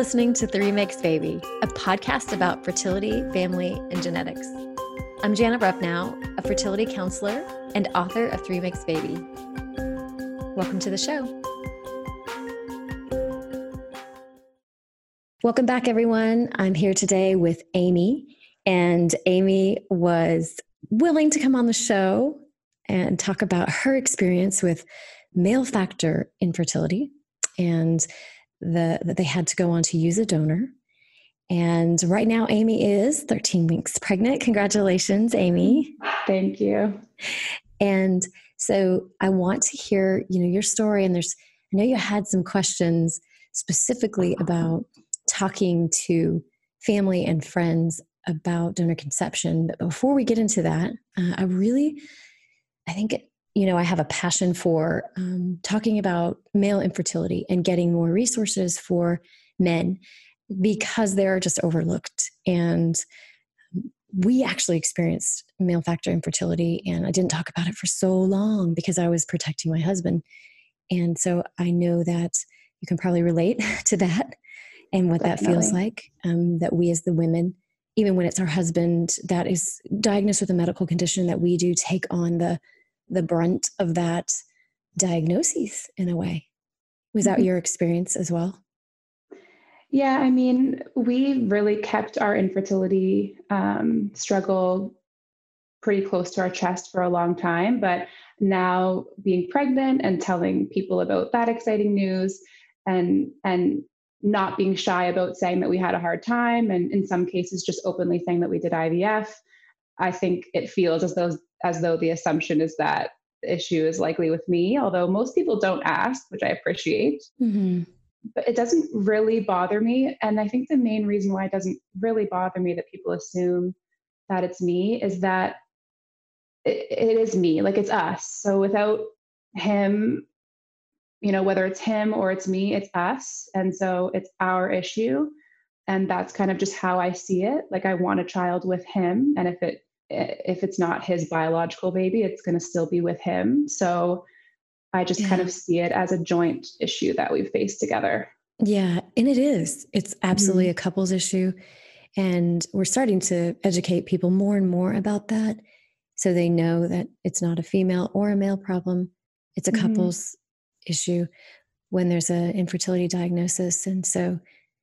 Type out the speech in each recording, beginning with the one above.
listening to Three Makes Baby, a podcast about fertility, family, and genetics. I'm Jana Rupnow, a fertility counselor and author of Three Makes Baby. Welcome to the show. Welcome back, everyone. I'm here today with Amy, and Amy was willing to come on the show and talk about her experience with male factor infertility and the, that they had to go on to use a donor. And right now, Amy is 13 weeks pregnant. Congratulations, Amy. Thank you. And so I want to hear, you know, your story. And there's, I know you had some questions specifically about talking to family and friends about donor conception. But before we get into that, uh, I really, I think it, you know, I have a passion for um, talking about male infertility and getting more resources for men because they're just overlooked. And we actually experienced male factor infertility, and I didn't talk about it for so long because I was protecting my husband. And so I know that you can probably relate to that and what Definitely. that feels like. Um, that we, as the women, even when it's our husband that is diagnosed with a medical condition, that we do take on the the brunt of that diagnosis in a way. Was that mm-hmm. your experience as well? Yeah, I mean, we really kept our infertility um, struggle pretty close to our chest for a long time. But now being pregnant and telling people about that exciting news and and not being shy about saying that we had a hard time and in some cases just openly saying that we did IVF, I think it feels as though as though the assumption is that the issue is likely with me, although most people don't ask, which I appreciate. Mm-hmm. But it doesn't really bother me. And I think the main reason why it doesn't really bother me that people assume that it's me is that it, it is me, like it's us. So without him, you know, whether it's him or it's me, it's us. And so it's our issue. And that's kind of just how I see it. Like I want a child with him. And if it if it's not his biological baby, it's going to still be with him. So I just yeah. kind of see it as a joint issue that we've faced together. Yeah, and it is. It's absolutely mm-hmm. a couples issue. And we're starting to educate people more and more about that so they know that it's not a female or a male problem. It's a mm-hmm. couples issue when there's an infertility diagnosis. And so,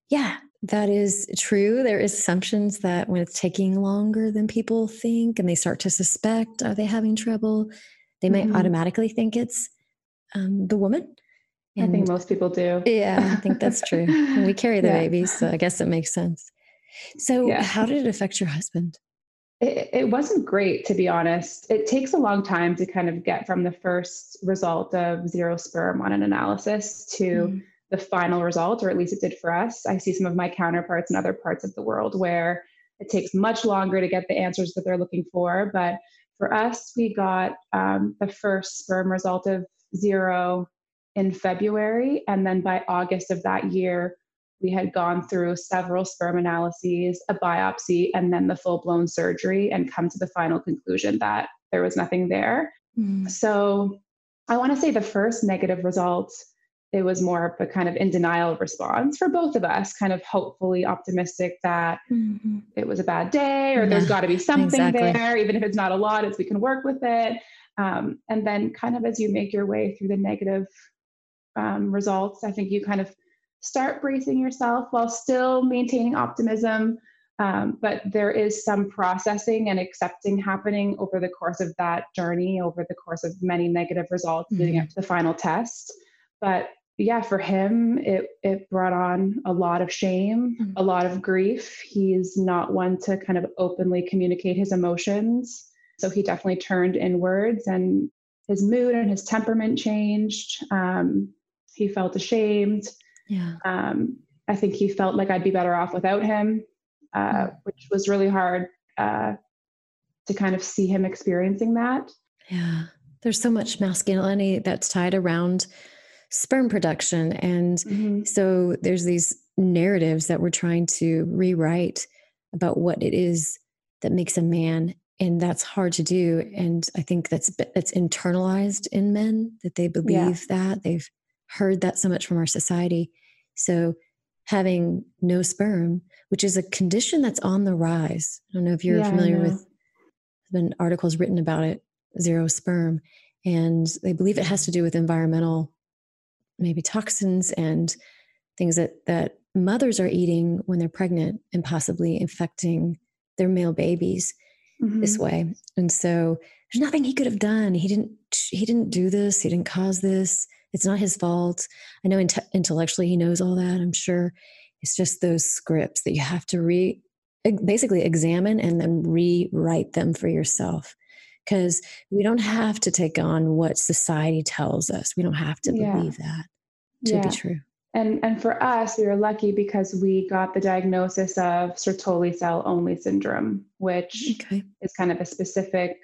yeah, that is true. There is assumptions that when it's taking longer than people think and they start to suspect, are they having trouble? They might mm-hmm. automatically think it's um, the woman. And I think most people do. Yeah, I think that's true. we carry the yeah. babies, so I guess it makes sense. So, yeah. how did it affect your husband? It, it, wasn't great, to be honest. It takes a long time to kind of get from the first result of zero sperm on an analysis to mm the final result, or at least it did for us. I see some of my counterparts in other parts of the world where it takes much longer to get the answers that they're looking for. But for us, we got um, the first sperm result of zero in February. And then by August of that year, we had gone through several sperm analyses, a biopsy, and then the full blown surgery, and come to the final conclusion that there was nothing there. Mm. So I want to say the first negative result it was more of a kind of in denial response for both of us, kind of hopefully optimistic that mm-hmm. it was a bad day or yeah, there's got to be something exactly. there, even if it's not a lot, it's we can work with it. Um, and then, kind of as you make your way through the negative um, results, I think you kind of start bracing yourself while still maintaining optimism. Um, but there is some processing and accepting happening over the course of that journey, over the course of many negative results mm-hmm. leading up to the final test. But yeah, for him, it it brought on a lot of shame, mm-hmm. a lot of grief. He's not one to kind of openly communicate his emotions. So he definitely turned inwards and his mood and his temperament changed. Um, he felt ashamed. Yeah. Um, I think he felt like I'd be better off without him, uh, mm-hmm. which was really hard uh, to kind of see him experiencing that. Yeah. There's so much masculinity that's tied around sperm production. And mm-hmm. so there's these narratives that we're trying to rewrite about what it is that makes a man and that's hard to do and i think that's that's internalized in men that they believe yeah. that they've heard that so much from our society so having no sperm, which is a condition that's on the rise. I don't know if you're yeah, familiar with been articles written about it, zero sperm. And they believe it has to do with environmental maybe toxins and things that that mothers are eating when they're pregnant and possibly infecting their male babies mm-hmm. this way. And so there's nothing he could have done. He didn't he didn't do this. He didn't cause this. It's not his fault. I know intellectually he knows all that, I'm sure. It's just those scripts that you have to re basically examine and then rewrite them for yourself because we don't have to take on what society tells us. We don't have to yeah. believe that to yeah. be true. And and for us, we were lucky because we got the diagnosis of Sertoli cell only syndrome, which okay. is kind of a specific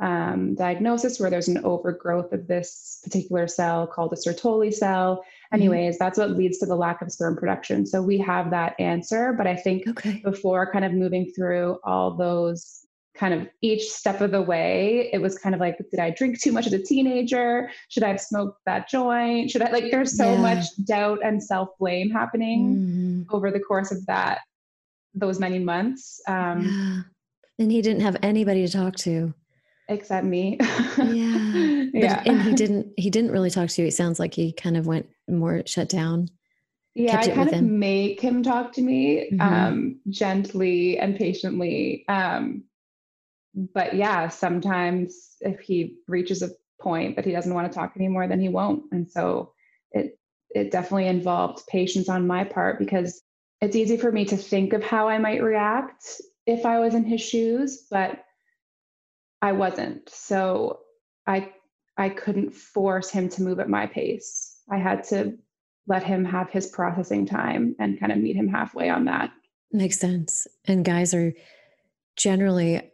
um, diagnosis where there's an overgrowth of this particular cell called a Sertoli cell. Mm-hmm. Anyways, mm-hmm. that's what leads to the lack of sperm production. So we have that answer. But I think okay. before kind of moving through all those kind of each step of the way, it was kind of like, did I drink too much as a teenager? Should I have smoked that joint? Should I like there's so yeah. much doubt and self-blame happening mm-hmm. over the course of that those many months. Um yeah. and he didn't have anybody to talk to except me. yeah. yeah. and he didn't he didn't really talk to you. It sounds like he kind of went more shut down. Yeah, I kind of make him talk to me mm-hmm. um, gently and patiently. Um, but yeah, sometimes if he reaches a point that he doesn't want to talk anymore, then he won't. And so it it definitely involved patience on my part because it's easy for me to think of how I might react if I was in his shoes, but I wasn't. So I I couldn't force him to move at my pace. I had to let him have his processing time and kind of meet him halfway on that. Makes sense. And guys are generally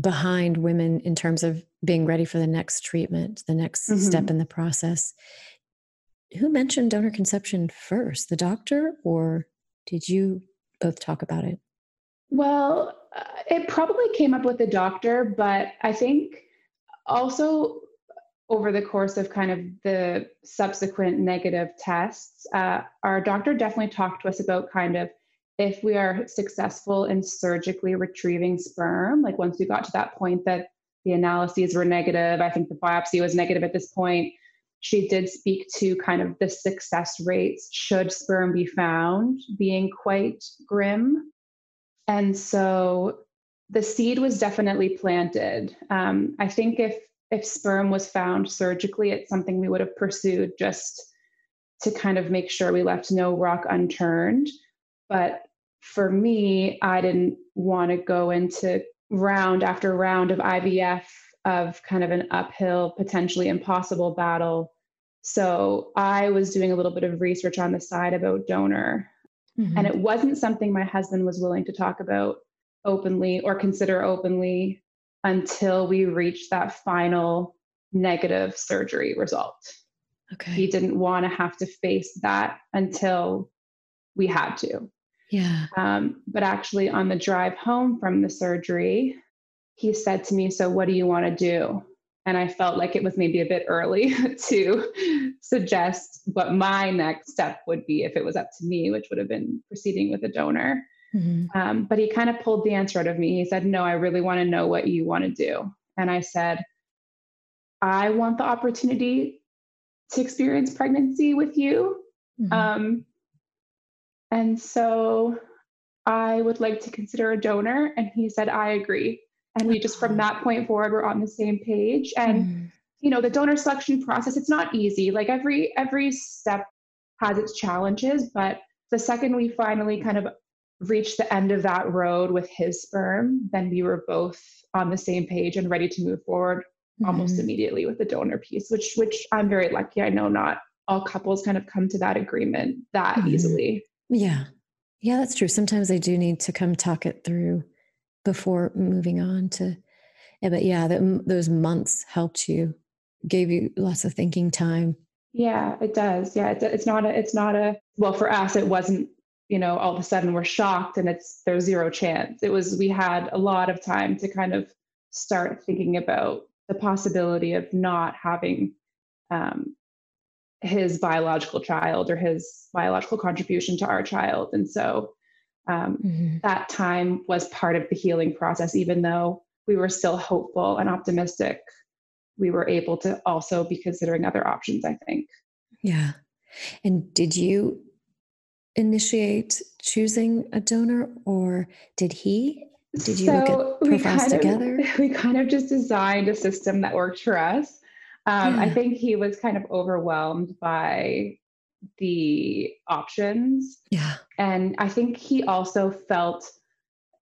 behind women in terms of being ready for the next treatment, the next mm-hmm. step in the process. Who mentioned donor conception first, the doctor, or did you both talk about it? Well, uh, it probably came up with the doctor, but I think also over the course of kind of the subsequent negative tests, uh, our doctor definitely talked to us about kind of if we are successful in surgically retrieving sperm, like once we got to that point that the analyses were negative, I think the biopsy was negative at this point. She did speak to kind of the success rates should sperm be found being quite grim. And so the seed was definitely planted. Um, I think if if sperm was found surgically, it's something we would have pursued just to kind of make sure we left no rock unturned. But for me, I didn't want to go into round after round of IVF of kind of an uphill, potentially impossible battle. So I was doing a little bit of research on the side about donor. Mm-hmm. And it wasn't something my husband was willing to talk about openly or consider openly until we reached that final negative surgery result. Okay. He didn't want to have to face that until we had to. Yeah. Um, but actually, on the drive home from the surgery, he said to me, So, what do you want to do? And I felt like it was maybe a bit early to suggest what my next step would be if it was up to me, which would have been proceeding with a donor. Mm-hmm. Um, but he kind of pulled the answer out of me. He said, No, I really want to know what you want to do. And I said, I want the opportunity to experience pregnancy with you. Mm-hmm. Um, and so I would like to consider a donor. And he said, I agree. And we just from that point forward, we're on the same page. And mm. you know, the donor selection process, it's not easy. Like every every step has its challenges, but the second we finally kind of reached the end of that road with his sperm, then we were both on the same page and ready to move forward mm-hmm. almost immediately with the donor piece, which which I'm very lucky. I know not all couples kind of come to that agreement that mm-hmm. easily. Yeah. Yeah, that's true. Sometimes they do need to come talk it through before moving on to yeah, but yeah, that, those months helped you, gave you lots of thinking time. Yeah, it does. Yeah, it's, it's not a, it's not a, well, for us, it wasn't you know all of a sudden we're shocked and it's there's zero chance it was we had a lot of time to kind of start thinking about the possibility of not having um, his biological child or his biological contribution to our child. And so um, mm-hmm. that time was part of the healing process, even though we were still hopeful and optimistic. We were able to also be considering other options, I think. Yeah. And did you initiate choosing a donor or did he? Did you so look at profiles together? Of, we kind of just designed a system that worked for us. Um, yeah. I think he was kind of overwhelmed by the options. Yeah. And I think he also felt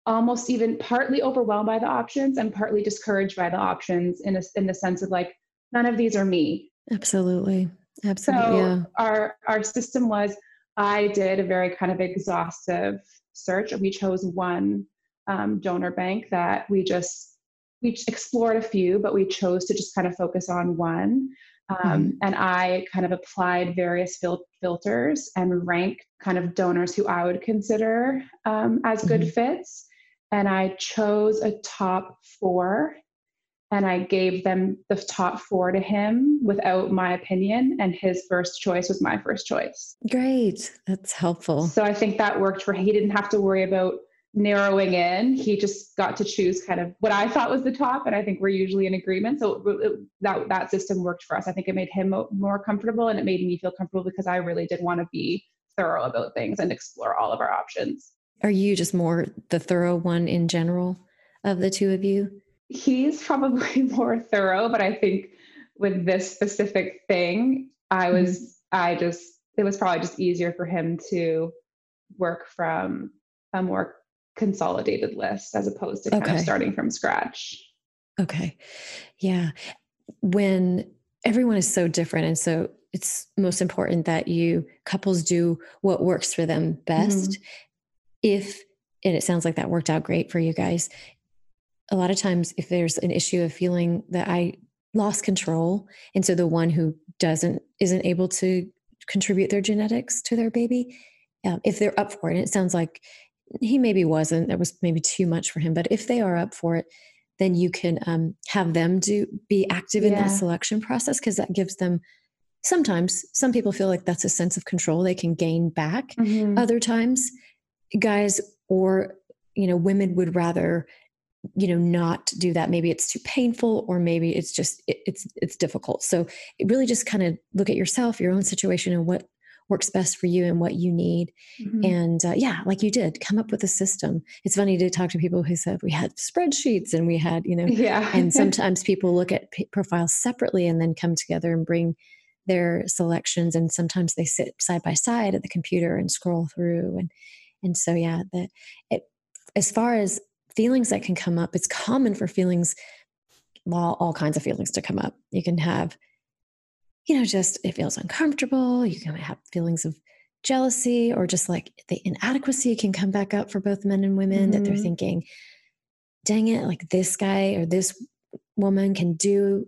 almost even partly overwhelmed by the options and partly discouraged by the options in a, in the sense of like none of these are me. Absolutely. Absolutely. So yeah. our our system was I did a very kind of exhaustive search. We chose one um, donor bank that we just we explored a few, but we chose to just kind of focus on one. Um, mm-hmm. And I kind of applied various fil- filters and ranked kind of donors who I would consider um, as good mm-hmm. fits. And I chose a top four and I gave them the top four to him without my opinion, and his first choice was my first choice. Great. That's helpful. So I think that worked for he didn't have to worry about narrowing in. He just got to choose kind of what I thought was the top, and I think we're usually in agreement. So it, that that system worked for us. I think it made him more comfortable, and it made me feel comfortable because I really did want to be thorough about things and explore all of our options. Are you just more the thorough one in general of the two of you? he's probably more thorough, but I think with this specific thing, I mm-hmm. was, mm-hmm. I just, it was probably just easier for him to work from a more consolidated list as opposed to kind okay. of starting from scratch. Okay. Yeah. When everyone is so different and so it's most important that you couples do what works for them best. Mm-hmm. If and it sounds like that worked out great for you guys a lot of times if there's an issue of feeling that I lost control and so the one who doesn't isn't able to contribute their genetics to their baby um, if they're up for it and it sounds like he maybe wasn't that was maybe too much for him but if they are up for it then you can um, have them do be active in yeah. that selection process because that gives them sometimes some people feel like that's a sense of control they can gain back mm-hmm. other times guys or you know women would rather you know not do that maybe it's too painful or maybe it's just it, it's it's difficult so really just kind of look at yourself your own situation and what works best for you and what you need mm-hmm. and uh, yeah like you did come up with a system it's funny to talk to people who said we had spreadsheets and we had you know yeah and sometimes people look at p- profiles separately and then come together and bring their selections and sometimes they sit side by side at the computer and scroll through and and so yeah that it as far as feelings that can come up, it's common for feelings, well, all kinds of feelings to come up. You can have, you know, just it feels uncomfortable. You can have feelings of jealousy or just like the inadequacy can come back up for both men and women mm-hmm. that they're mm-hmm. thinking, dang it, like this guy or this woman can do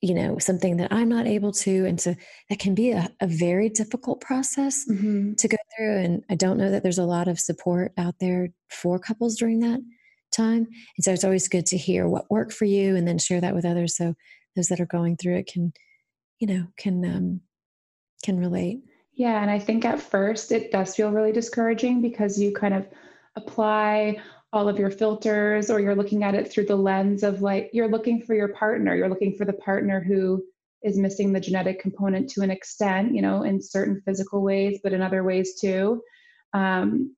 you know something that i'm not able to and so that can be a, a very difficult process mm-hmm. to go through and i don't know that there's a lot of support out there for couples during that time. And so it's always good to hear what worked for you and then share that with others so those that are going through it can, you know, can um can relate. Yeah, and I think at first it does feel really discouraging because you kind of apply all of your filters or you're looking at it through the lens of like you're looking for your partner, you're looking for the partner who is missing the genetic component to an extent, you know, in certain physical ways, but in other ways too. Um,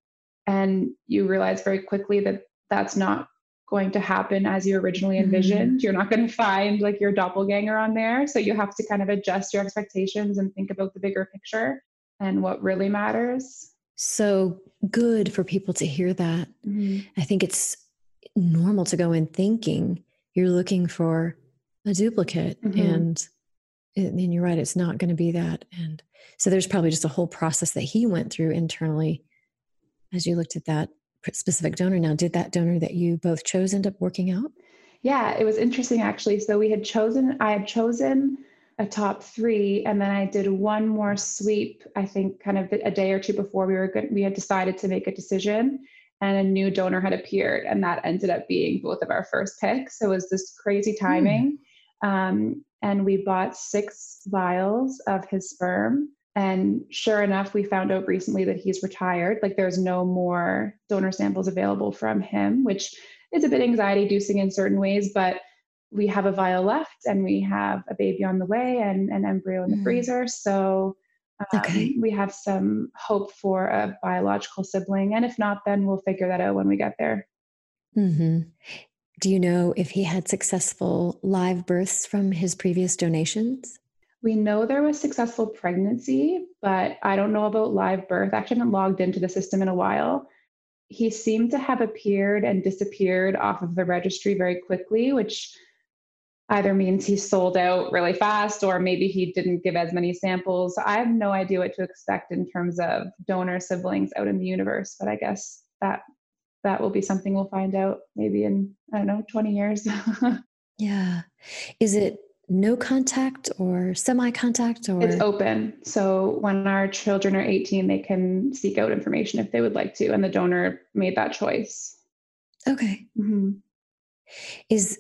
and you realize very quickly that that's not going to happen as you originally mm-hmm. envisioned. Mm-hmm. You're not going to find like your doppelganger on there. So you have to kind of adjust your expectations and think about the bigger picture and what really matters. So good for people to hear that. Mm-hmm. I think it's normal to go in thinking you're looking for a duplicate mm-hmm. and and you're right it's not going to be that and so there's probably just a whole process that he went through internally as you looked at that specific donor now. Did that donor that you both chose end up working out? Yeah, it was interesting actually. So we had chosen, I had chosen a top three, and then I did one more sweep. I think kind of a day or two before we were good, we had decided to make a decision, and a new donor had appeared, and that ended up being both of our first picks. So it was this crazy hmm. timing. Um, and we bought six vials of his sperm. And sure enough, we found out recently that he's retired. Like there's no more donor samples available from him, which is a bit anxiety inducing in certain ways, but we have a vial left and we have a baby on the way and an embryo in the mm. freezer. So um, okay. we have some hope for a biological sibling. And if not, then we'll figure that out when we get there. Mm-hmm. Do you know if he had successful live births from his previous donations? We know there was successful pregnancy, but I don't know about live birth. I actually haven't logged into the system in a while. He seemed to have appeared and disappeared off of the registry very quickly, which either means he sold out really fast or maybe he didn't give as many samples. I have no idea what to expect in terms of donor siblings out in the universe, but I guess that that will be something we'll find out maybe in I don't know 20 years. yeah. Is it no contact or semi contact or? It's open. So when our children are 18 they can seek out information if they would like to and the donor made that choice. Okay. Mm-hmm. is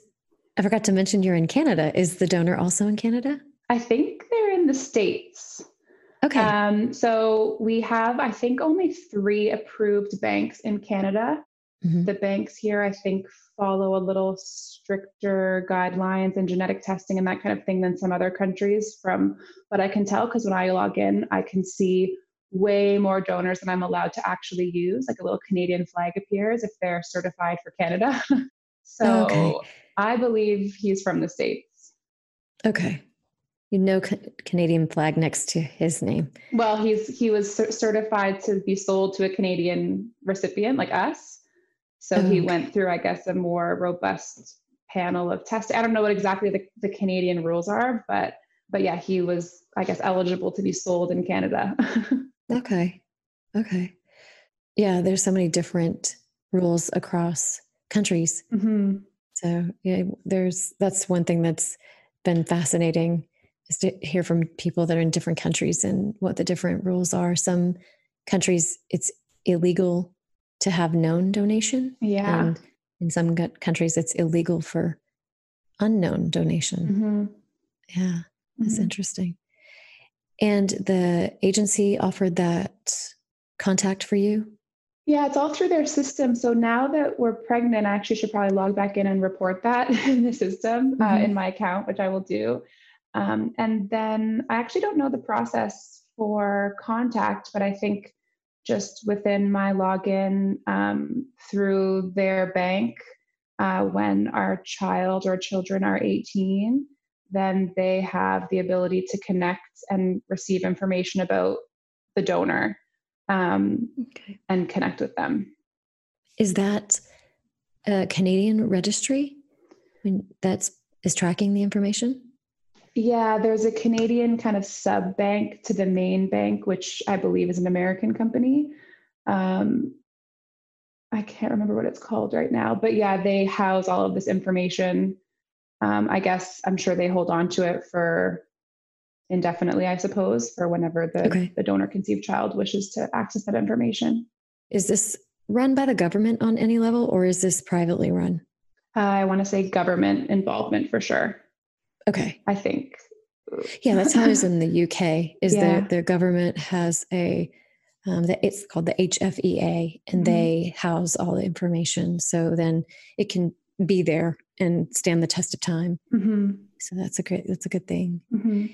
i forgot to mention you're in canada. Is the donor also in canada? I think they're in the states. Okay. Um, so we have i think only three approved banks in canada Mm-hmm. The banks here, I think, follow a little stricter guidelines and genetic testing and that kind of thing than some other countries, from what I can tell. Because when I log in, I can see way more donors than I'm allowed to actually use. Like a little Canadian flag appears if they're certified for Canada. so okay. I believe he's from the States. Okay. You know, Canadian flag next to his name. Well, he's he was certified to be sold to a Canadian recipient like us. So he went through, I guess, a more robust panel of tests. I don't know what exactly the, the Canadian rules are, but but yeah, he was, I guess, eligible to be sold in Canada. okay. Okay. Yeah, there's so many different rules across countries. Mm-hmm. So yeah, there's that's one thing that's been fascinating is to hear from people that are in different countries and what the different rules are. Some countries it's illegal to have known donation. Yeah. And in some countries, it's illegal for unknown donation. Mm-hmm. Yeah, that's mm-hmm. interesting. And the agency offered that contact for you? Yeah, it's all through their system. So now that we're pregnant, I actually should probably log back in and report that in the system uh, mm-hmm. uh, in my account, which I will do. Um, and then I actually don't know the process for contact, but I think just within my login um, through their bank uh, when our child or children are 18 then they have the ability to connect and receive information about the donor um, okay. and connect with them is that a canadian registry I mean, that's is tracking the information yeah, there's a Canadian kind of sub bank to the main bank, which I believe is an American company. Um, I can't remember what it's called right now, but yeah, they house all of this information. Um, I guess I'm sure they hold on to it for indefinitely, I suppose, for whenever the, okay. the donor conceived child wishes to access that information. Is this run by the government on any level or is this privately run? Uh, I want to say government involvement for sure. Okay. I think. Yeah, that's how it is in the UK. Is yeah. the the government has a um, that it's called the HFEA, and mm-hmm. they house all the information. So then it can be there and stand the test of time. Mm-hmm. So that's a great that's a good thing. Mm-hmm.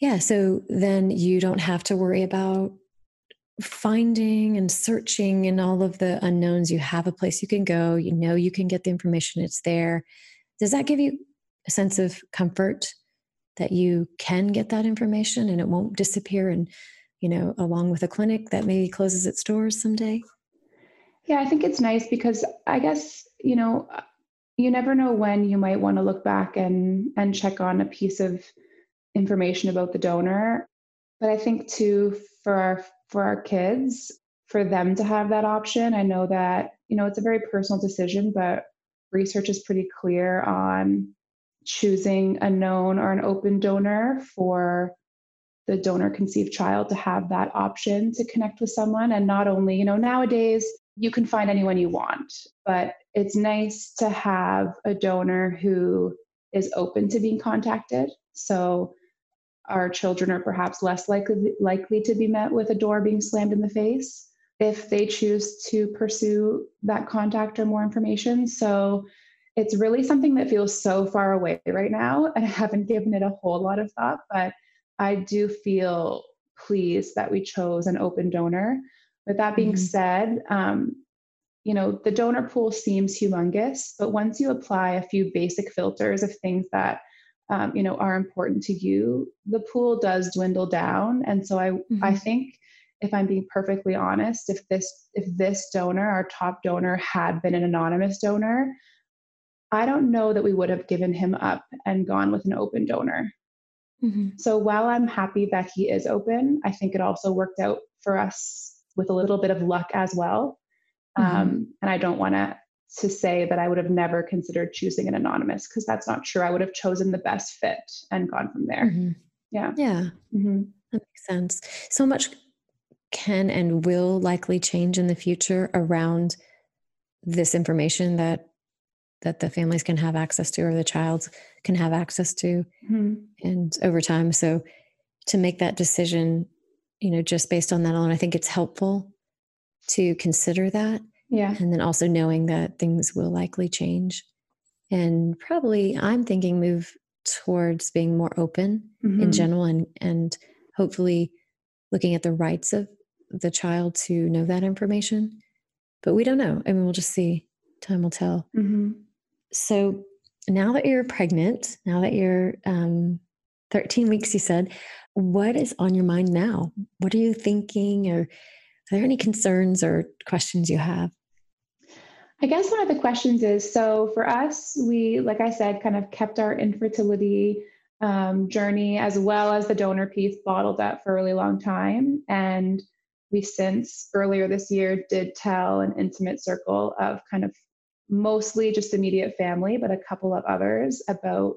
Yeah. So then you don't have to worry about finding and searching and all of the unknowns. You have a place you can go. You know you can get the information. It's there. Does that give you a sense of comfort that you can get that information and it won't disappear and you know along with a clinic that maybe closes its doors someday? Yeah i think it's nice because i guess you know you never know when you might want to look back and and check on a piece of information about the donor. But i think too for our for our kids for them to have that option i know that you know it's a very personal decision but research is pretty clear on choosing a known or an open donor for the donor conceived child to have that option to connect with someone and not only you know nowadays you can find anyone you want but it's nice to have a donor who is open to being contacted. So our children are perhaps less likely likely to be met with a door being slammed in the face if they choose to pursue that contact or more information. So it's really something that feels so far away right now. And I haven't given it a whole lot of thought, but I do feel pleased that we chose an open donor. With that being mm-hmm. said, um, you know, the donor pool seems humongous, but once you apply a few basic filters of things that um, you know are important to you, the pool does dwindle down. And so I mm-hmm. I think if I'm being perfectly honest, if this if this donor, our top donor, had been an anonymous donor, I don't know that we would have given him up and gone with an open donor. Mm-hmm. So while I'm happy that he is open, I think it also worked out for us with a little bit of luck as well. Mm-hmm. Um, and I don't want to to say that I would have never considered choosing an anonymous because that's not true. I would have chosen the best fit and gone from there. Mm-hmm. Yeah. Yeah. Mm-hmm. That makes sense. So much can and will likely change in the future around this information that that the families can have access to or the child can have access to mm-hmm. and over time. So to make that decision you know just based on that alone i think it's helpful to consider that yeah. and then also knowing that things will likely change. And probably i'm thinking move towards being more open mm-hmm. in general and and hopefully looking at the rights of the child to know that information. But we don't know. I mean we'll just see. Time will tell. Mm-hmm. So now that you're pregnant now that you're um, 13 weeks you said what is on your mind now what are you thinking or are there any concerns or questions you have I guess one of the questions is so for us, we, like I said, kind of kept our infertility um, journey as well as the donor piece bottled up for a really long time. And we since earlier this year did tell an intimate circle of kind of mostly just immediate family, but a couple of others about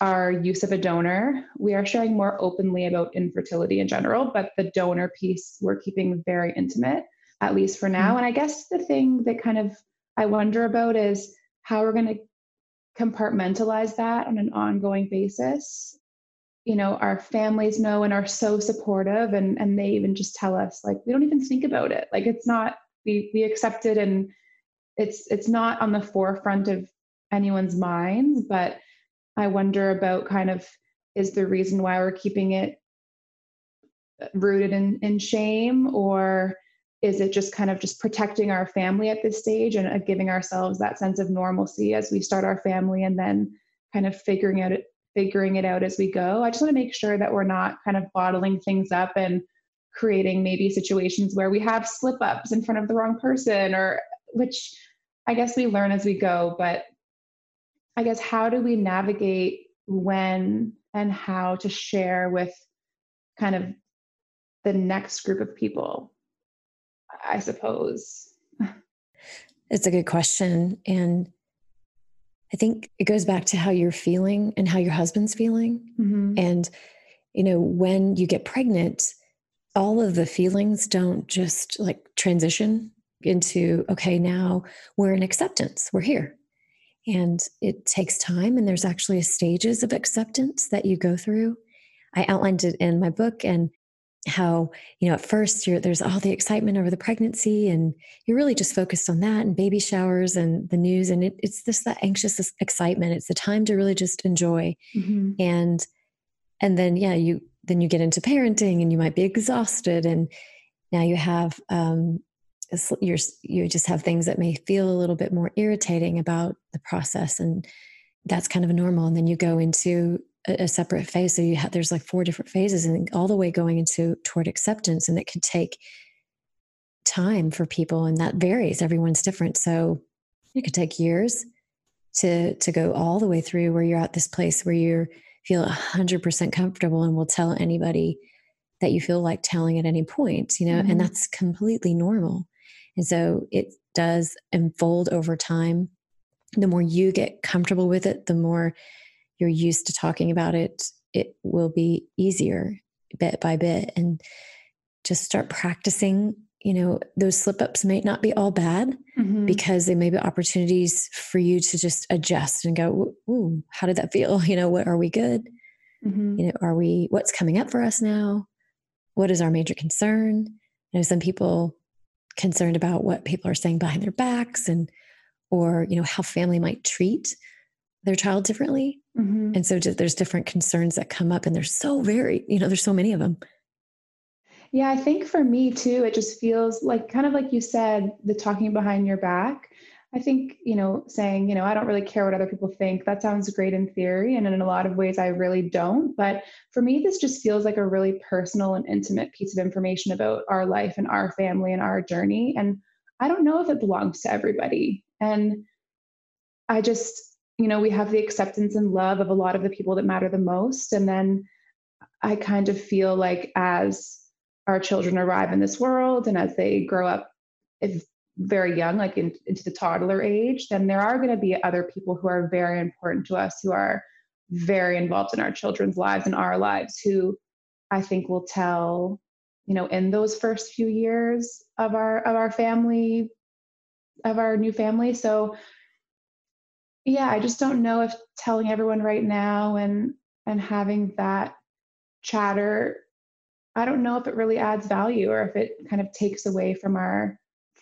our use of a donor. We are sharing more openly about infertility in general, but the donor piece we're keeping very intimate, at least for now. Mm-hmm. And I guess the thing that kind of I wonder about is how we're going to compartmentalize that on an ongoing basis. You know, our families know and are so supportive and and they even just tell us like we don't even think about it. Like it's not we we accept it and it's it's not on the forefront of anyone's minds, but I wonder about kind of is the reason why we're keeping it rooted in in shame or is it just kind of just protecting our family at this stage and uh, giving ourselves that sense of normalcy as we start our family and then kind of figuring out it figuring it out as we go? I just want to make sure that we're not kind of bottling things up and creating maybe situations where we have slip ups in front of the wrong person or which i guess we learn as we go but i guess how do we navigate when and how to share with kind of the next group of people I suppose? It's a good question. And I think it goes back to how you're feeling and how your husband's feeling. Mm-hmm. And, you know, when you get pregnant, all of the feelings don't just like transition into, okay, now we're in acceptance, we're here. And it takes time, and there's actually stages of acceptance that you go through. I outlined it in my book, and how you know at first there's all the excitement over the pregnancy and you're really just focused on that and baby showers and the news and it, it's just that anxious excitement it's the time to really just enjoy mm-hmm. and and then yeah you then you get into parenting and you might be exhausted and now you have um you're you just have things that may feel a little bit more irritating about the process and that's kind of normal and then you go into a, a separate phase. So you have there's like four different phases, and all the way going into toward acceptance, and it could take time for people, and that varies. Everyone's different, so it could take years to to go all the way through where you're at this place where you feel 100% comfortable and will tell anybody that you feel like telling at any point you know mm-hmm. and that's completely normal and so it does unfold over time the more you get comfortable with it the more you're used to talking about it, it will be easier bit by bit. And just start practicing you know, those slip ups may not be all bad mm-hmm. because they may be opportunities for you to just adjust and go, ooh, how did that feel? You know, what are we good? Mm-hmm. You know, are we, what's coming up for us now? What is our major concern? You know, some people concerned about what people are saying behind their backs and, or, you know, how family might treat their child differently. Mm-hmm. And so there's different concerns that come up and there's so very, you know, there's so many of them. Yeah, I think for me too, it just feels like kind of like you said, the talking behind your back. I think, you know, saying, you know, I don't really care what other people think. That sounds great in theory. And in a lot of ways, I really don't. But for me, this just feels like a really personal and intimate piece of information about our life and our family and our journey. And I don't know if it belongs to everybody. And I just, you know, we have the acceptance and love of a lot of the people that matter the most. And then I kind of feel like as our children arrive in this world and as they grow up if very young, like in, into the toddler age, then there are going to be other people who are very important to us, who are very involved in our children's lives and our lives, who I think will tell, you know, in those first few years of our of our family, of our new family. So yeah, I just don't know if telling everyone right now and and having that chatter I don't know if it really adds value or if it kind of takes away from our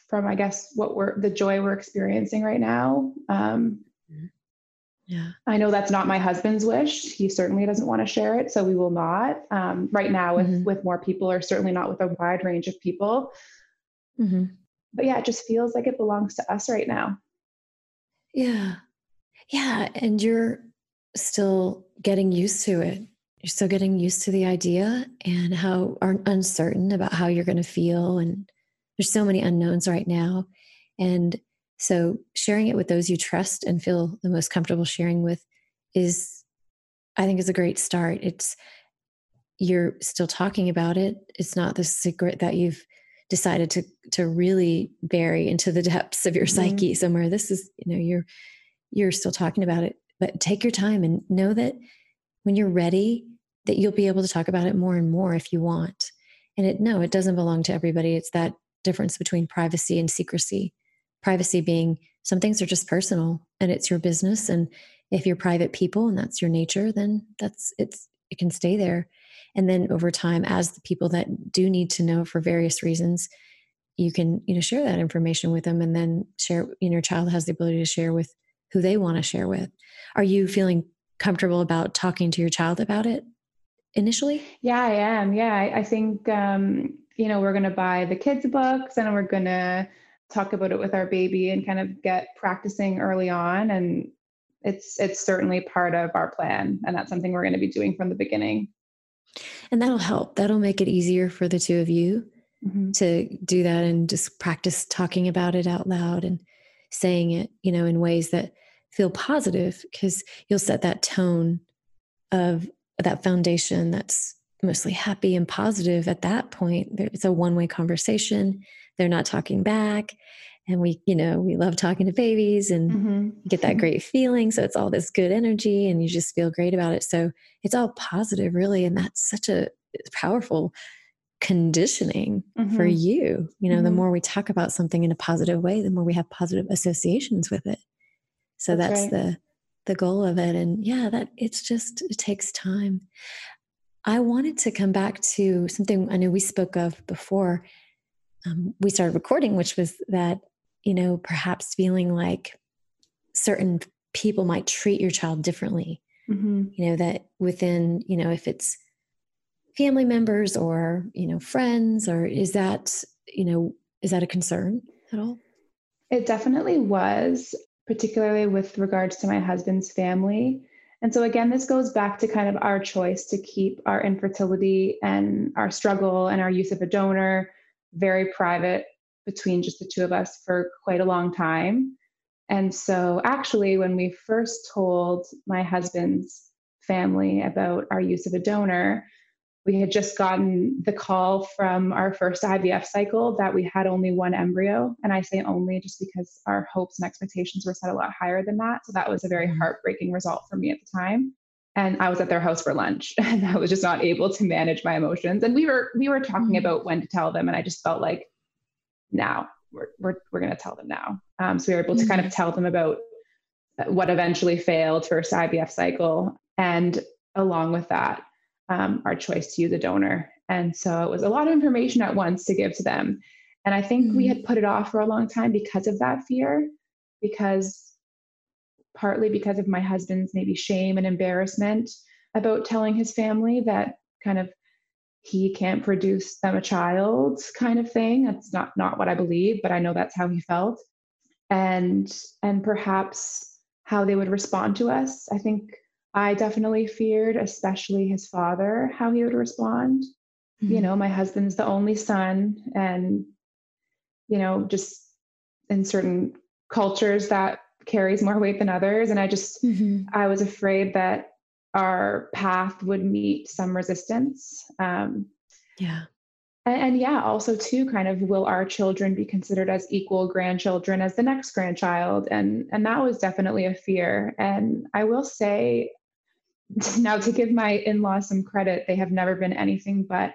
from I guess what we're the joy we're experiencing right now. Um, yeah, I know that's not my husband's wish. He certainly doesn't want to share it, so we will not um, right now with mm-hmm. with more people, or certainly not with a wide range of people. Mm-hmm. But yeah, it just feels like it belongs to us right now. Yeah, yeah, and you're still getting used to it you're still getting used to the idea and how are uncertain about how you're going to feel and there's so many unknowns right now. And so sharing it with those you trust and feel the most comfortable sharing with is i think is a great start. It's you're still talking about it. It's not the secret that you've decided to to really bury into the depths of your mm-hmm. psyche somewhere. This is you know you're you're still talking about it. But take your time and know that when you're ready that you'll be able to talk about it more and more if you want. And it no it doesn't belong to everybody. It's that difference between privacy and secrecy privacy being some things are just personal and it's your business and if you're private people and that's your nature then that's it's it can stay there and then over time as the people that do need to know for various reasons you can you know share that information with them and then share you know your child has the ability to share with who they want to share with are you feeling comfortable about talking to your child about it initially? Yeah, I am. Yeah, I, I think um, you know we're going to buy the kids books and we're going to talk about it with our baby and kind of get practicing early on. And it's it's certainly part of our plan and that's something we're going to be doing from the beginning. And that'll help. That'll make it easier for the two of you mm-hmm. to do that and just practice talking about it out loud and saying it you know in ways that feel positive because you'll set that tone of that foundation that's mostly happy and positive at that point. It's a one-way conversation. They're not talking back. And we you know we love talking to babies and mm-hmm. get that great feeling. So it's all this good energy and you just feel great about it. So it's all positive really. And that's such a powerful conditioning mm-hmm. for you. You know mm-hmm. the more we talk about something in a positive way the more we have positive associations with it. So that's, that's right. the the goal of it. And yeah that it's just it takes time i wanted to come back to something i know we spoke of before um, we started recording which was that you know perhaps feeling like certain people might treat your child differently mm-hmm. you know that within you know if it's family members or you know friends or is that you know is that a concern at all it definitely was particularly with regards to my husband's family. And so, again, this goes back to kind of our choice to keep our infertility and our struggle and our use of a donor very private between just the two of us for quite a long time. And so, actually, when we first told my husband's family about our use of a donor, we had just gotten the call from our first IVF cycle that we had only one embryo. And I say only just because our hopes and expectations were set a lot higher than that. So that was a very mm-hmm. heartbreaking result for me at the time. And I was at their house for lunch and I was just not able to manage my emotions. And we were we were talking mm-hmm. about when to tell them. And I just felt like now. We're, we're, we're going to tell them now. Um, so we were able to kind of mm-hmm. tell them about what eventually failed first IVF cycle. And along with that, um, our choice to use a donor. And so it was a lot of information at once to give to them. And I think mm-hmm. we had put it off for a long time because of that fear, because partly because of my husband's maybe shame and embarrassment about telling his family that kind of he can't produce them a child kind of thing. That's not not what I believe, but I know that's how he felt. And and perhaps how they would respond to us. I think I definitely feared, especially his father, how he would respond. Mm-hmm. You know, my husband's the only son, and, you know, just in certain cultures that carries more weight than others. And I just, mm-hmm. I was afraid that our path would meet some resistance. Um, yeah. And, and, yeah, also too, kind of, will our children be considered as equal grandchildren as the next grandchild? And and that was definitely a fear. And I will say, now to give my in-laws some credit they have never been anything but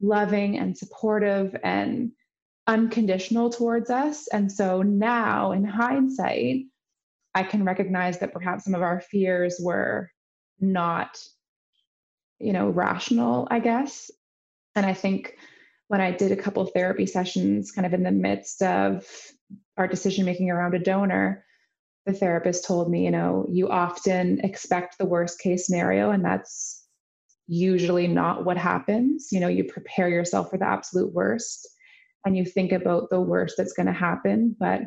loving and supportive and unconditional towards us and so now in hindsight i can recognize that perhaps some of our fears were not you know rational i guess and i think when i did a couple therapy sessions kind of in the midst of our decision making around a donor the therapist told me, you know, you often expect the worst case scenario, and that's usually not what happens. You know, you prepare yourself for the absolute worst and you think about the worst that's going to happen, but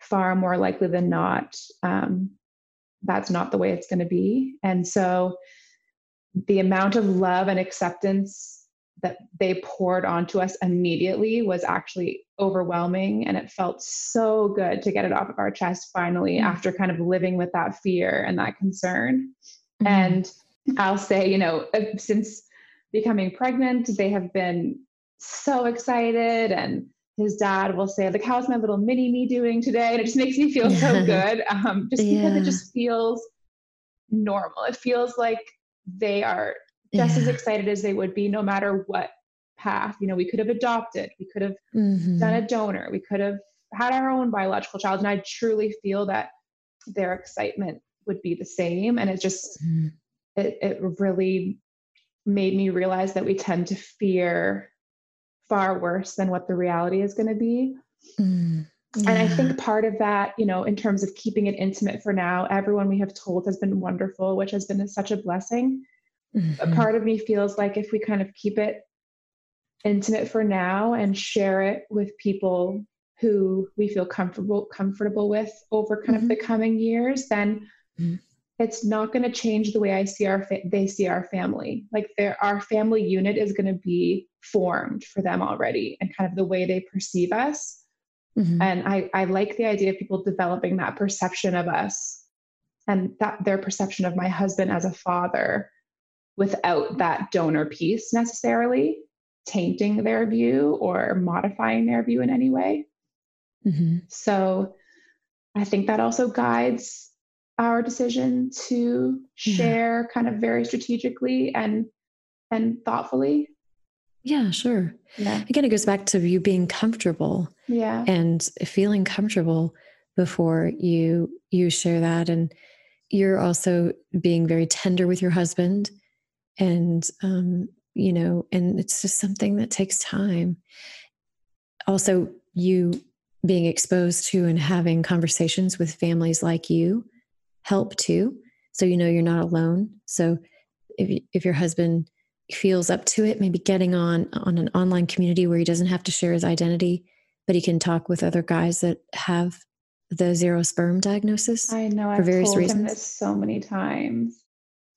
far more likely than not, um, that's not the way it's going to be. And so the amount of love and acceptance that they poured onto us immediately was actually overwhelming and it felt so good to get it off of our chest finally mm-hmm. after kind of living with that fear and that concern mm-hmm. and i'll say you know uh, since becoming pregnant they have been so excited and his dad will say like how's my little mini me doing today and it just makes me feel so good um, just yeah. because it just feels normal it feels like they are just yeah. as excited as they would be no matter what path. You know, we could have adopted, we could have mm-hmm. done a donor, we could have had our own biological child. And I truly feel that their excitement would be the same. And it just, mm. it, it really made me realize that we tend to fear far worse than what the reality is going to be. Mm. Yeah. And I think part of that, you know, in terms of keeping it intimate for now, everyone we have told has been wonderful, which has been such a blessing. Mm-hmm. A part of me feels like if we kind of keep it intimate for now and share it with people who we feel comfortable comfortable with over kind mm-hmm. of the coming years, then mm-hmm. it's not going to change the way I see our fa- they see our family. Like their our family unit is going to be formed for them already, and kind of the way they perceive us. Mm-hmm. And I I like the idea of people developing that perception of us and that their perception of my husband as a father without that donor piece necessarily tainting their view or modifying their view in any way. Mm-hmm. So I think that also guides our decision to share yeah. kind of very strategically and and thoughtfully. Yeah, sure. Yeah. Again, it goes back to you being comfortable. Yeah. And feeling comfortable before you you share that and you're also being very tender with your husband and um, you know and it's just something that takes time. Also you being exposed to and having conversations with families like you help too so you know you're not alone. So if if your husband feels up to it maybe getting on on an online community where he doesn't have to share his identity but he can talk with other guys that have the zero sperm diagnosis i know for I've various told reasons. him this so many times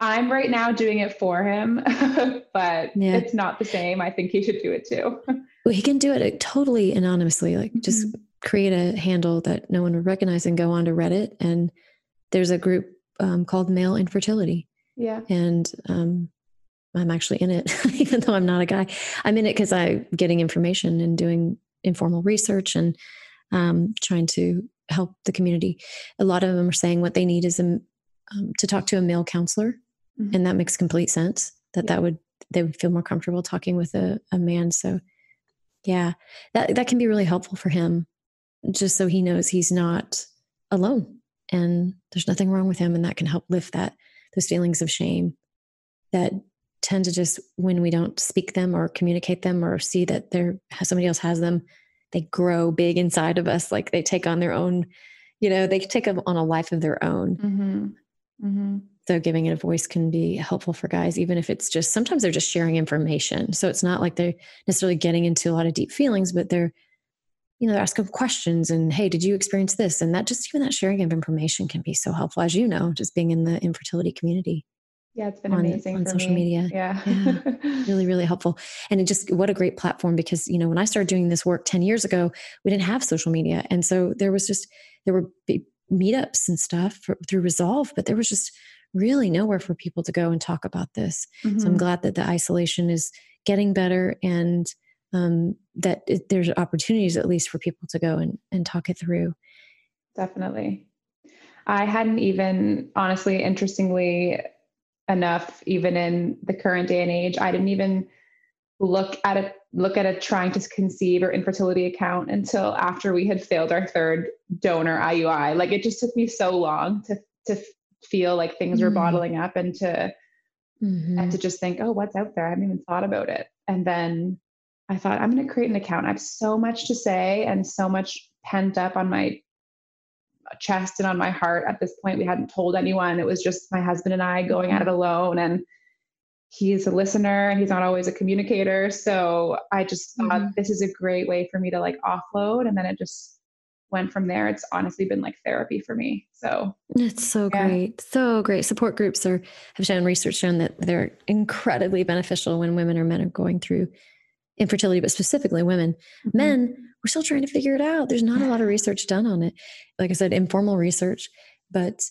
I'm right now doing it for him, but yeah. it's not the same. I think he should do it too. well, he can do it totally anonymously, like mm-hmm. just create a handle that no one would recognize and go on to Reddit. And there's a group um, called Male Infertility. Yeah. And um, I'm actually in it, even though I'm not a guy. I'm in it because I'm getting information and doing informal research and um, trying to help the community. A lot of them are saying what they need is a, um, to talk to a male counselor mm-hmm. and that makes complete sense that yeah. that would they would feel more comfortable talking with a, a man so Yeah. That that can be really helpful for him just so he knows he's not alone and there's nothing wrong with him and that can help lift that those feelings of shame that tend to just when we don't speak them or communicate them or see that there somebody else has them they grow big inside of us like they take on their own you know they take on a life of their own mm-hmm. Mm-hmm. So giving it a voice can be helpful for guys even if it's just sometimes they're just sharing information so it's not like they're necessarily getting into a lot of deep feelings but they're you know they're asking questions and hey did you experience this and that just even that sharing of information can be so helpful as you know just being in the infertility community yeah, it's been on, amazing on social me. media. Yeah. yeah. really, really helpful. And it just, what a great platform because, you know, when I started doing this work 10 years ago, we didn't have social media. And so there was just, there were meetups and stuff for, through Resolve, but there was just really nowhere for people to go and talk about this. Mm-hmm. So I'm mm-hmm. glad that the isolation is getting better and um, that it, there's opportunities at least for people to go and, and talk it through. Definitely. I hadn't even, honestly, interestingly, enough even in the current day and age i didn't even look at a look at a trying to conceive or infertility account until after we had failed our third donor iui like it just took me so long to to feel like things mm were bottling up and to mm-hmm. and to just think oh what's out there i haven't even thought about it and then i thought i'm going to create an account i have so much to say and so much pent up on my chest and on my heart at this point. We hadn't told anyone. It was just my husband and I going at it alone. And he's a listener he's not always a communicator. So I just thought mm-hmm. this is a great way for me to like offload. And then it just went from there. It's honestly been like therapy for me. So it's so yeah. great. So great. Support groups are have shown research shown that they're incredibly beneficial when women or men are going through infertility, but specifically women. Mm-hmm. Men, we're still trying to figure it out. There's not a lot of research done on it. Like I said, informal research. But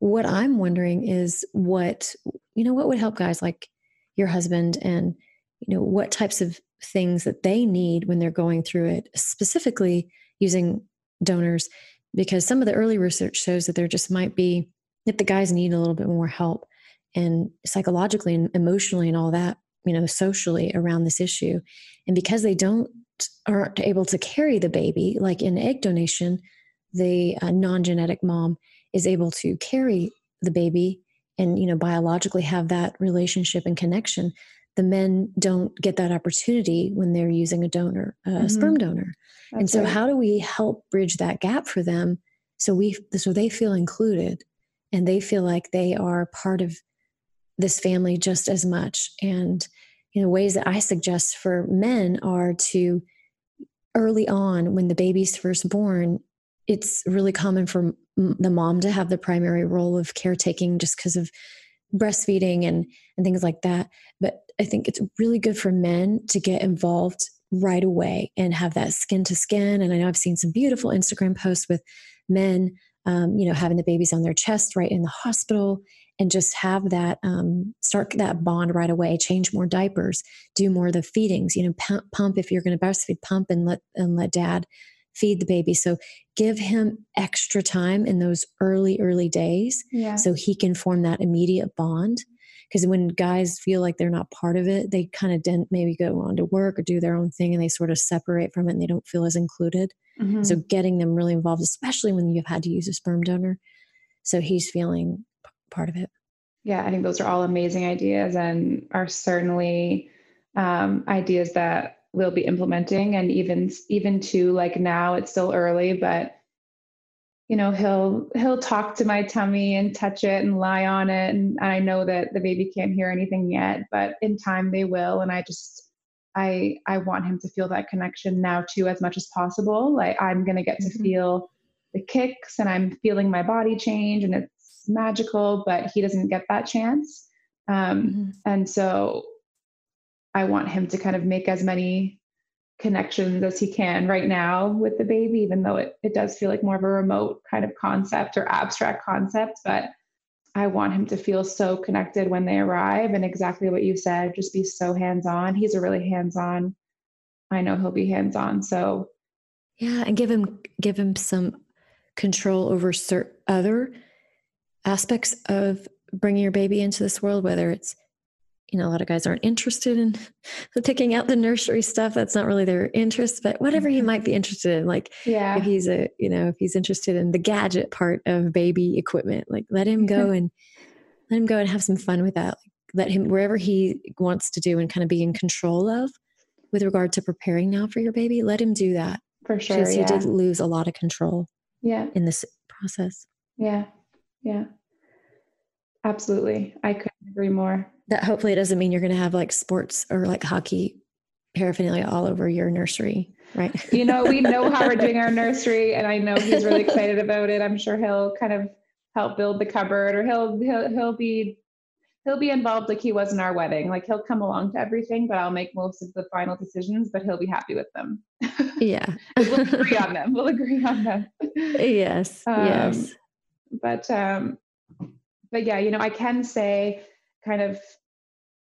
what I'm wondering is what, you know, what would help guys like your husband and, you know, what types of things that they need when they're going through it, specifically using donors, because some of the early research shows that there just might be, that the guys need a little bit more help and psychologically and emotionally and all that you know socially around this issue. And because they don't aren't able to carry the baby like in egg donation the uh, non-genetic mom is able to carry the baby and you know biologically have that relationship and connection the men don't get that opportunity when they're using a donor a mm-hmm. sperm donor That's and so right. how do we help bridge that gap for them so we so they feel included and they feel like they are part of this family just as much. And you know, ways that I suggest for men are to early on when the baby's first born, it's really common for the mom to have the primary role of caretaking just because of breastfeeding and and things like that. But I think it's really good for men to get involved right away and have that skin to skin. And I know I've seen some beautiful Instagram posts with men, um, you know, having the babies on their chest right in the hospital and just have that um, start that bond right away change more diapers do more of the feedings you know pump, pump if you're going to breastfeed pump and let and let dad feed the baby so give him extra time in those early early days yeah. so he can form that immediate bond because when guys feel like they're not part of it they kind of maybe go on to work or do their own thing and they sort of separate from it and they don't feel as included mm-hmm. so getting them really involved especially when you've had to use a sperm donor so he's feeling part of it. Yeah, I think those are all amazing ideas and are certainly um, ideas that we'll be implementing. And even even to like now, it's still early, but you know he'll he'll talk to my tummy and touch it and lie on it and i know that the baby can't hear anything yet but in time they will and i just i i want him to feel that connection now too as much as possible like i'm going to get to mm-hmm. feel the kicks and i'm feeling my body change and it's magical, but he doesn't get that chance. Um, mm-hmm. And so I want him to kind of make as many connections as he can right now with the baby, even though it, it does feel like more of a remote kind of concept or abstract concept. But I want him to feel so connected when they arrive. And exactly what you said, just be so hands on. He's a really hands on. I know he'll be hands on. So, yeah, and give him give him some control over certain other aspects of bringing your baby into this world, whether it's you know, a lot of guys aren't interested in picking out the nursery stuff. That's not really their interest, but whatever he mm-hmm. might be interested in, like yeah. if he's a, you know, if he's interested in the gadget part of baby equipment, like let him go and let him go and have some fun with that. Like, let him wherever he wants to do and kind of be in control of with regard to preparing now for your baby, let him do that. For sure. Because yeah. he did lose a lot of control yeah. in this process. Yeah. Yeah. Absolutely. I couldn't agree more. That hopefully it doesn't mean you're going to have like sports or like hockey paraphernalia all over your nursery, right? you know, we know how we're doing our nursery, and I know he's really excited about it. I'm sure he'll kind of help build the cupboard, or he'll he'll he'll be he'll be involved like he was in our wedding. Like he'll come along to everything, but I'll make most of the final decisions. But he'll be happy with them. Yeah, we'll agree on them. We'll agree on them. Yes. Um, yes. But um, but yeah, you know, I can say kind of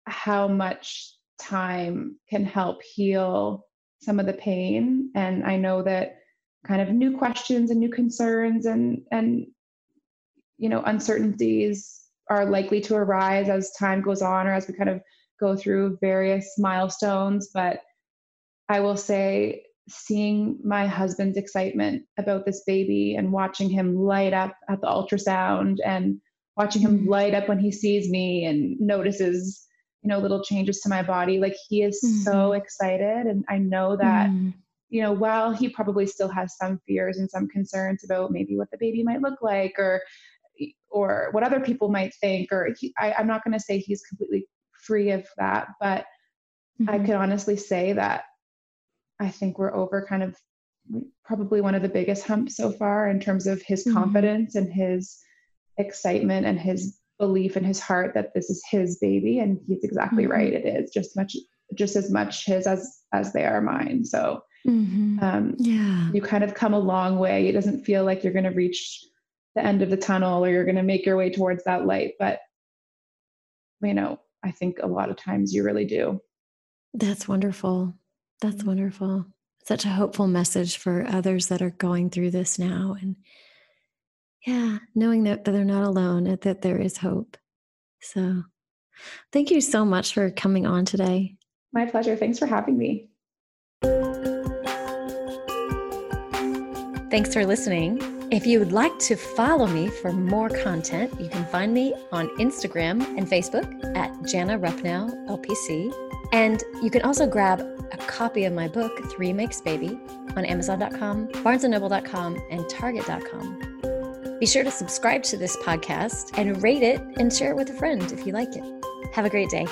how much time can help heal some of the pain. And I know that kind of new questions and new concerns and and you know uncertainties are likely to arise as time goes on or as we kind of go through various milestones but i will say seeing my husband's excitement about this baby and watching him light up at the ultrasound and watching him mm-hmm. light up when he sees me and notices you know little changes to my body like he is mm-hmm. so excited and i know that mm-hmm. you know while he probably still has some fears and some concerns about maybe what the baby might look like or or what other people might think or he, I, i'm not going to say he's completely free of that but i mm-hmm. can honestly say that i think we're over kind of probably one of the biggest humps so far in terms of his mm-hmm. confidence and his excitement and his belief in his heart that this is his baby and he's exactly mm-hmm. right it is just much just as much his as as they are mine so mm-hmm. um, yeah you kind of come a long way it doesn't feel like you're going to reach the end of the tunnel or you're going to make your way towards that light but you know i think a lot of times you really do that's wonderful that's mm-hmm. wonderful such a hopeful message for others that are going through this now and yeah, knowing that, that they're not alone, and that there is hope. So thank you so much for coming on today. My pleasure. Thanks for having me. Thanks for listening. If you would like to follow me for more content, you can find me on Instagram and Facebook at Jana Rupnow LPC. And you can also grab a copy of my book, Three Makes Baby, on Amazon.com, BarnesandNoble.com, and Target.com. Be sure to subscribe to this podcast and rate it and share it with a friend if you like it. Have a great day.